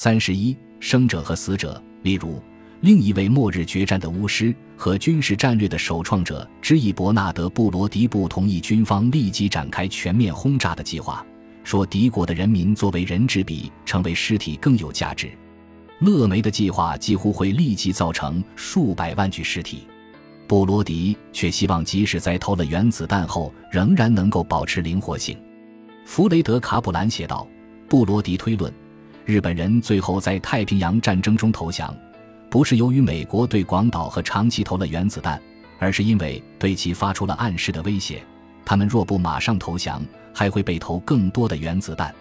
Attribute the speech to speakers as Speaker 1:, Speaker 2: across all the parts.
Speaker 1: 三十一，生者和死者，例如另一位末日决战的巫师和军事战略的首创者之一伯纳德·布罗迪不同意军方立即展开全面轰炸的计划，说敌国的人民作为人质比成为尸体更有价值。勒梅的计划几乎会立即造成数百万具尸体，布罗迪却希望即使在投了原子弹后，仍然能够保持灵活性。弗雷德·卡普兰写道：“布罗迪推论。”日本人最后在太平洋战争中投降，不是由于美国对广岛和长崎投了原子弹，而是因为对其发出了暗示的威胁。他们若不马上投降，还会被投更多的原子弹。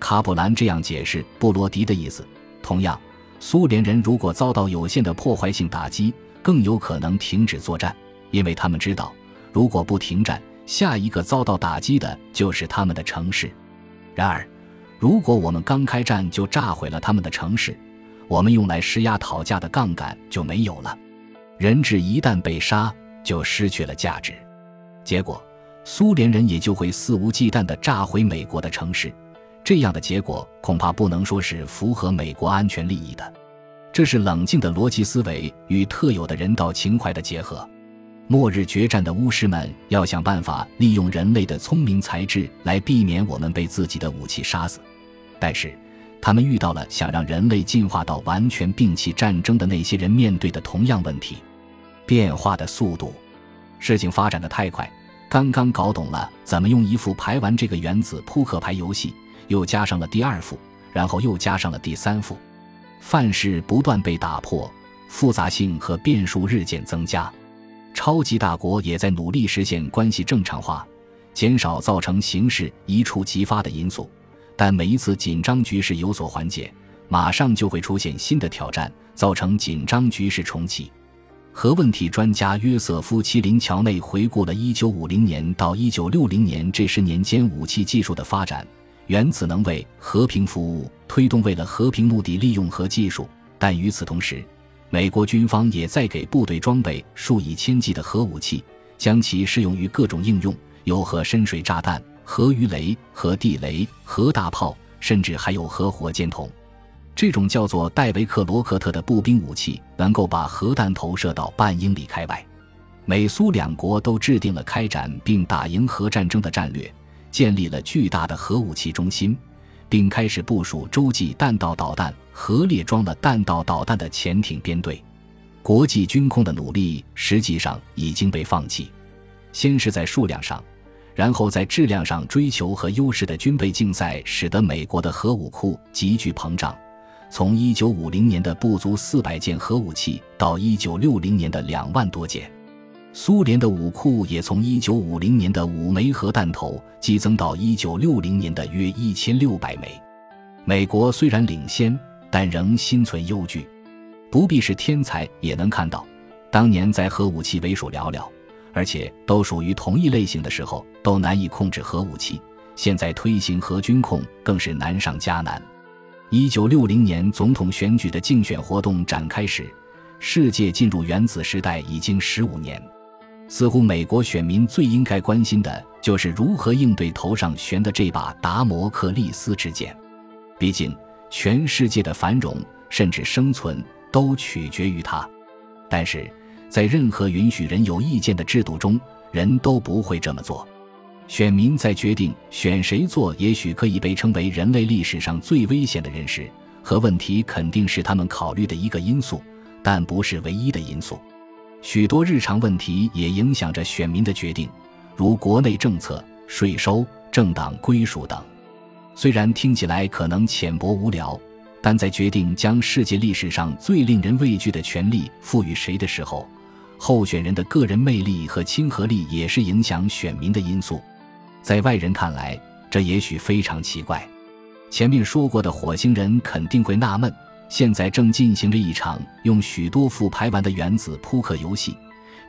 Speaker 1: 卡普兰这样解释布罗迪的意思。同样，苏联人如果遭到有限的破坏性打击，更有可能停止作战，因为他们知道，如果不停战，下一个遭到打击的就是他们的城市。然而。如果我们刚开战就炸毁了他们的城市，我们用来施压讨价的杠杆就没有了。人质一旦被杀，就失去了价值。结果，苏联人也就会肆无忌惮地炸毁美国的城市。这样的结果恐怕不能说是符合美国安全利益的。这是冷静的逻辑思维与特有的人道情怀的结合。末日决战的巫师们要想办法利用人类的聪明才智来避免我们被自己的武器杀死。但是，他们遇到了想让人类进化到完全摒弃战争的那些人面对的同样问题：变化的速度。事情发展的太快，刚刚搞懂了怎么用一副牌玩这个原子扑克牌游戏，又加上了第二副，然后又加上了第三副，范式不断被打破，复杂性和变数日渐增加。超级大国也在努力实现关系正常化，减少造成形势一触即发的因素。但每一次紧张局势有所缓解，马上就会出现新的挑战，造成紧张局势重启。核问题专家约瑟夫·齐林乔内回顾了1950年到1960年这十年间武器技术的发展。原子能为和平服务，推动为了和平目的利用核技术。但与此同时，美国军方也在给部队装备数以千计的核武器，将其适用于各种应用，有核深水炸弹。核鱼雷、核地雷、核大炮，甚至还有核火箭筒。这种叫做戴维克罗克特的步兵武器，能够把核弹投射到半英里开外。美苏两国都制定了开展并打赢核战争的战略，建立了巨大的核武器中心，并开始部署洲际弹道导弹和列装了弹道导弹的潜艇编队。国际军控的努力实际上已经被放弃，先是在数量上。然后在质量上追求和优势的军备竞赛，使得美国的核武库急剧膨胀，从1950年的不足400件核武器到1960年的两万多件。苏联的武库也从1950年的五枚核弹头激增到1960年的约1600枚。美国虽然领先，但仍心存忧惧。不必是天才也能看到，当年在核武器为数寥寥。而且都属于同一类型的时候，都难以控制核武器。现在推行核军控更是难上加难。一九六零年总统选举的竞选活动展开时，世界进入原子时代已经十五年。似乎美国选民最应该关心的就是如何应对头上悬的这把达摩克利斯之剑。毕竟，全世界的繁荣甚至生存都取决于它。但是。在任何允许人有意见的制度中，人都不会这么做。选民在决定选谁做也许可以被称为人类历史上最危险的人时，和问题肯定是他们考虑的一个因素，但不是唯一的因素。许多日常问题也影响着选民的决定，如国内政策、税收、政党归属等。虽然听起来可能浅薄无聊，但在决定将世界历史上最令人畏惧的权利赋予谁的时候，候选人的个人魅力和亲和力也是影响选民的因素，在外人看来，这也许非常奇怪。前面说过的火星人肯定会纳闷：现在正进行着一场用许多副牌玩的原子扑克游戏，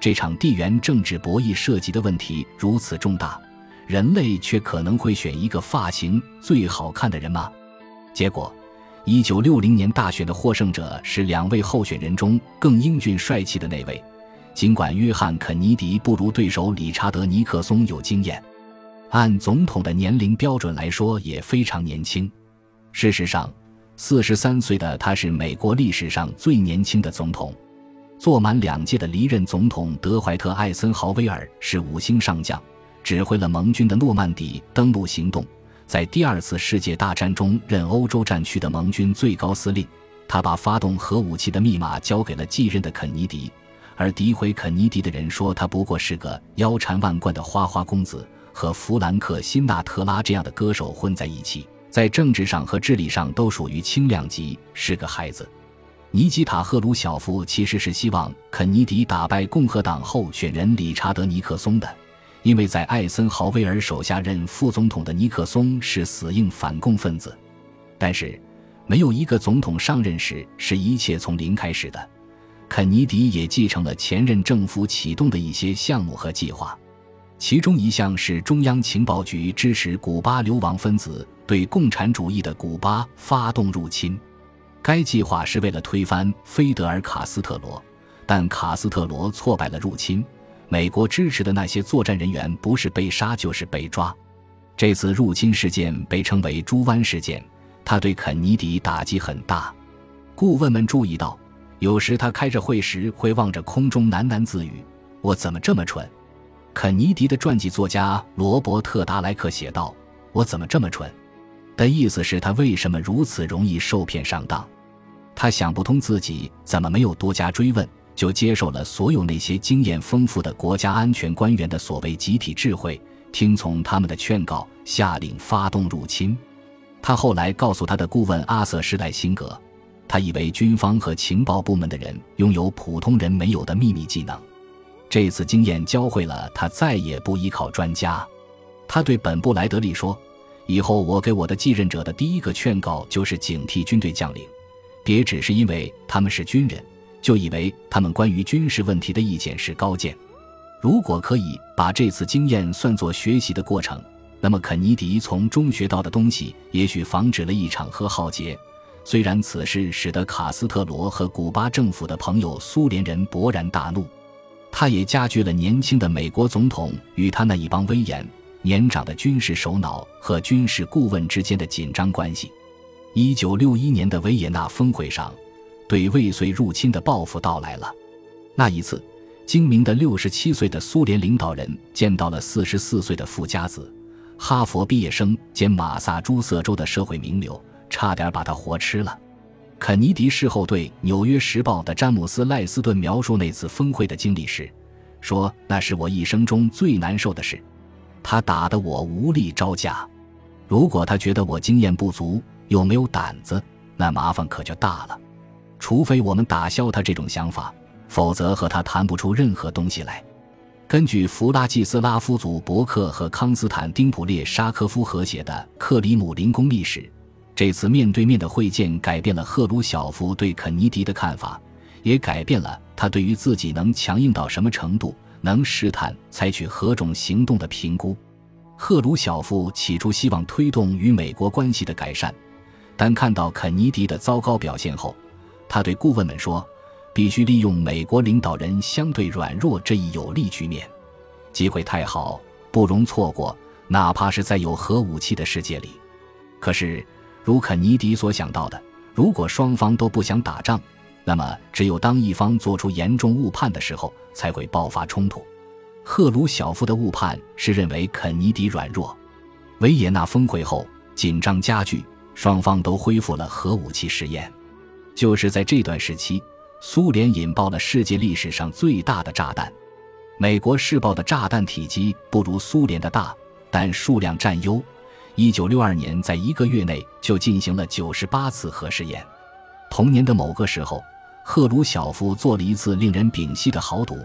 Speaker 1: 这场地缘政治博弈涉及的问题如此重大，人类却可能会选一个发型最好看的人吗？结果，一九六零年大选的获胜者是两位候选人中更英俊帅气的那位。尽管约翰·肯尼迪不如对手理查德·尼克松有经验，按总统的年龄标准来说也非常年轻。事实上，四十三岁的他是美国历史上最年轻的总统。坐满两届的离任总统德怀特·艾森豪威尔是五星上将，指挥了盟军的诺曼底登陆行动，在第二次世界大战中任欧洲战区的盟军最高司令。他把发动核武器的密码交给了继任的肯尼迪，而诋毁肯尼迪的人说他不过是个腰缠万贯的花花公子，和弗兰克·辛纳特拉这样的歌手混在一起，在政治上和智力上都属于轻量级，是个孩子。尼基塔·赫鲁晓夫其实是希望肯尼迪打败共和党候选人理查德·尼克松的，因为在艾森豪威尔手下任副总统的尼克松是死硬反共分子，但是。没有一个总统上任时是一切从零开始的。肯尼迪也继承了前任政府启动的一些项目和计划，其中一项是中央情报局支持古巴流亡分子对共产主义的古巴发动入侵。该计划是为了推翻菲德尔·卡斯特罗，但卡斯特罗挫败了入侵。美国支持的那些作战人员不是被杀就是被抓。这次入侵事件被称为“猪湾事件”。他对肯尼迪打击很大，顾问们注意到，有时他开着会时会望着空中喃喃自语：“我怎么这么蠢？”肯尼迪的传记作家罗伯特·达莱克写道：“我怎么这么蠢？”的意思是他为什么如此容易受骗上当？他想不通自己怎么没有多加追问，就接受了所有那些经验丰富的国家安全官员的所谓集体智慧，听从他们的劝告，下令发动入侵。他后来告诉他的顾问阿瑟·施莱辛格，他以为军方和情报部门的人拥有普通人没有的秘密技能。这次经验教会了他再也不依靠专家。他对本布莱德利说：“以后我给我的继任者的第一个劝告就是警惕军队将领，别只是因为他们是军人，就以为他们关于军事问题的意见是高见。如果可以把这次经验算作学习的过程。”那么，肯尼迪从中学到的东西，也许防止了一场核浩劫。虽然此事使得卡斯特罗和古巴政府的朋友苏联人勃然大怒，他也加剧了年轻的美国总统与他那一帮威严、年长的军事首脑和军事顾问之间的紧张关系。一九六一年的维也纳峰会上，对未遂入侵的报复到来了。那一次，精明的六十七岁的苏联领导人见到了四十四岁的富家子。哈佛毕业生兼马萨诸塞州的社会名流，差点把他活吃了。肯尼迪事后对《纽约时报》的詹姆斯·赖斯顿描述那次峰会的经历时，说：“那是我一生中最难受的事，他打得我无力招架。如果他觉得我经验不足又没有胆子，那麻烦可就大了。除非我们打消他这种想法，否则和他谈不出任何东西来。”根据弗拉季斯拉夫·祖伯克和康斯坦丁普列沙科夫合写的《克里姆林宫历史》，这次面对面的会见改变了赫鲁晓夫对肯尼迪的看法，也改变了他对于自己能强硬到什么程度、能试探采取何种行动的评估。赫鲁晓夫起初希望推动与美国关系的改善，但看到肯尼迪的糟糕表现后，他对顾问们说。必须利用美国领导人相对软弱这一有利局面，机会太好，不容错过，哪怕是在有核武器的世界里。可是，如肯尼迪所想到的，如果双方都不想打仗，那么只有当一方做出严重误判的时候，才会爆发冲突。赫鲁晓夫的误判是认为肯尼迪软弱。维也纳峰会后，紧张加剧，双方都恢复了核武器试验。就是在这段时期。苏联引爆了世界历史上最大的炸弹，美国试爆的炸弹体积不如苏联的大，但数量占优。一九六二年，在一个月内就进行了九十八次核试验。同年的某个时候，赫鲁晓夫做了一次令人屏息的豪赌，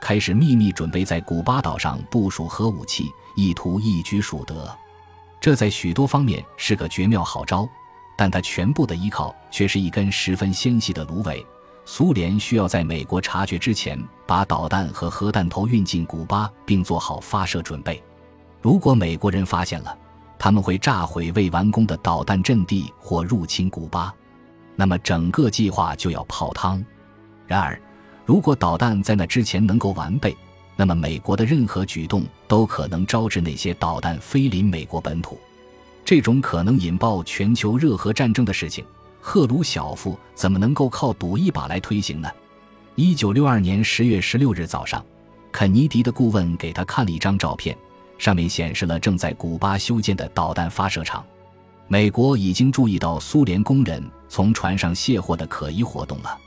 Speaker 1: 开始秘密准备在古巴岛上部署核武器，意图一举数得。这在许多方面是个绝妙好招，但他全部的依靠却是一根十分纤细的芦苇。苏联需要在美国察觉之前，把导弹和核弹头运进古巴，并做好发射准备。如果美国人发现了，他们会炸毁未完工的导弹阵地或入侵古巴，那么整个计划就要泡汤。然而，如果导弹在那之前能够完备，那么美国的任何举动都可能招致那些导弹飞临美国本土。这种可能引爆全球热核战争的事情。赫鲁晓夫怎么能够靠赌一把来推行呢？一九六二年十月十六日早上，肯尼迪的顾问给他看了一张照片，上面显示了正在古巴修建的导弹发射场。美国已经注意到苏联工人从船上卸货的可疑活动了。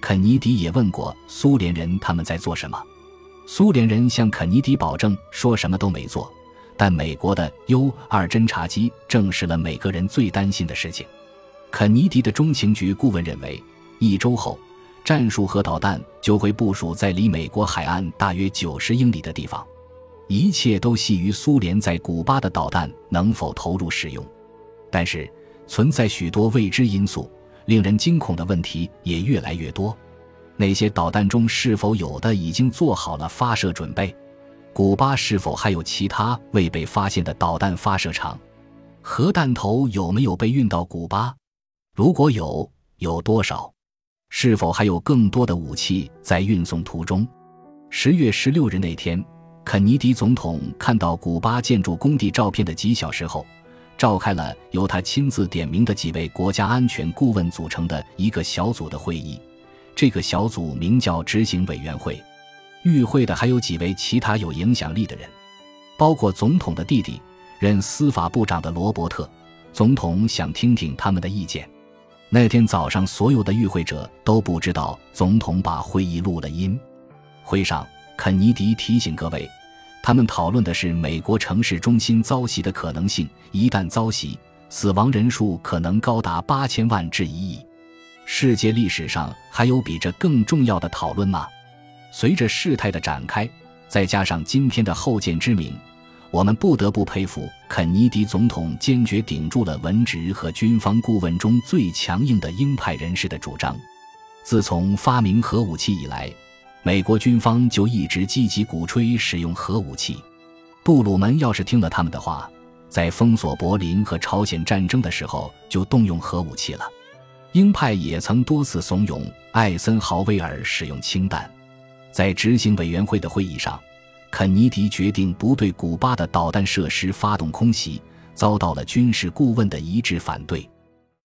Speaker 1: 肯尼迪也问过苏联人他们在做什么，苏联人向肯尼迪保证说什么都没做，但美国的 U 二侦察机证实了每个人最担心的事情。肯尼迪的中情局顾问认为，一周后，战术核导弹就会部署在离美国海岸大约九十英里的地方。一切都系于苏联在古巴的导弹能否投入使用。但是，存在许多未知因素，令人惊恐的问题也越来越多。那些导弹中是否有的已经做好了发射准备？古巴是否还有其他未被发现的导弹发射场？核弹头有没有被运到古巴？如果有，有多少？是否还有更多的武器在运送途中？十月十六日那天，肯尼迪总统看到古巴建筑工地照片的几小时后，召开了由他亲自点名的几位国家安全顾问组成的一个小组的会议。这个小组名叫执行委员会。与会的还有几位其他有影响力的人，包括总统的弟弟，任司法部长的罗伯特。总统想听听他们的意见。那天早上，所有的与会者都不知道总统把会议录了音。会上，肯尼迪提醒各位，他们讨论的是美国城市中心遭袭的可能性。一旦遭袭，死亡人数可能高达八千万至一亿。世界历史上还有比这更重要的讨论吗？随着事态的展开，再加上今天的后见之明。我们不得不佩服肯尼迪总统坚决顶住了文职和军方顾问中最强硬的鹰派人士的主张。自从发明核武器以来，美国军方就一直积极鼓吹使用核武器。杜鲁门要是听了他们的话，在封锁柏林和朝鲜战争的时候就动用核武器了。鹰派也曾多次怂恿艾森豪威尔使用氢弹。在执行委员会的会议上。肯尼迪决定不对古巴的导弹设施发动空袭，遭到了军事顾问的一致反对。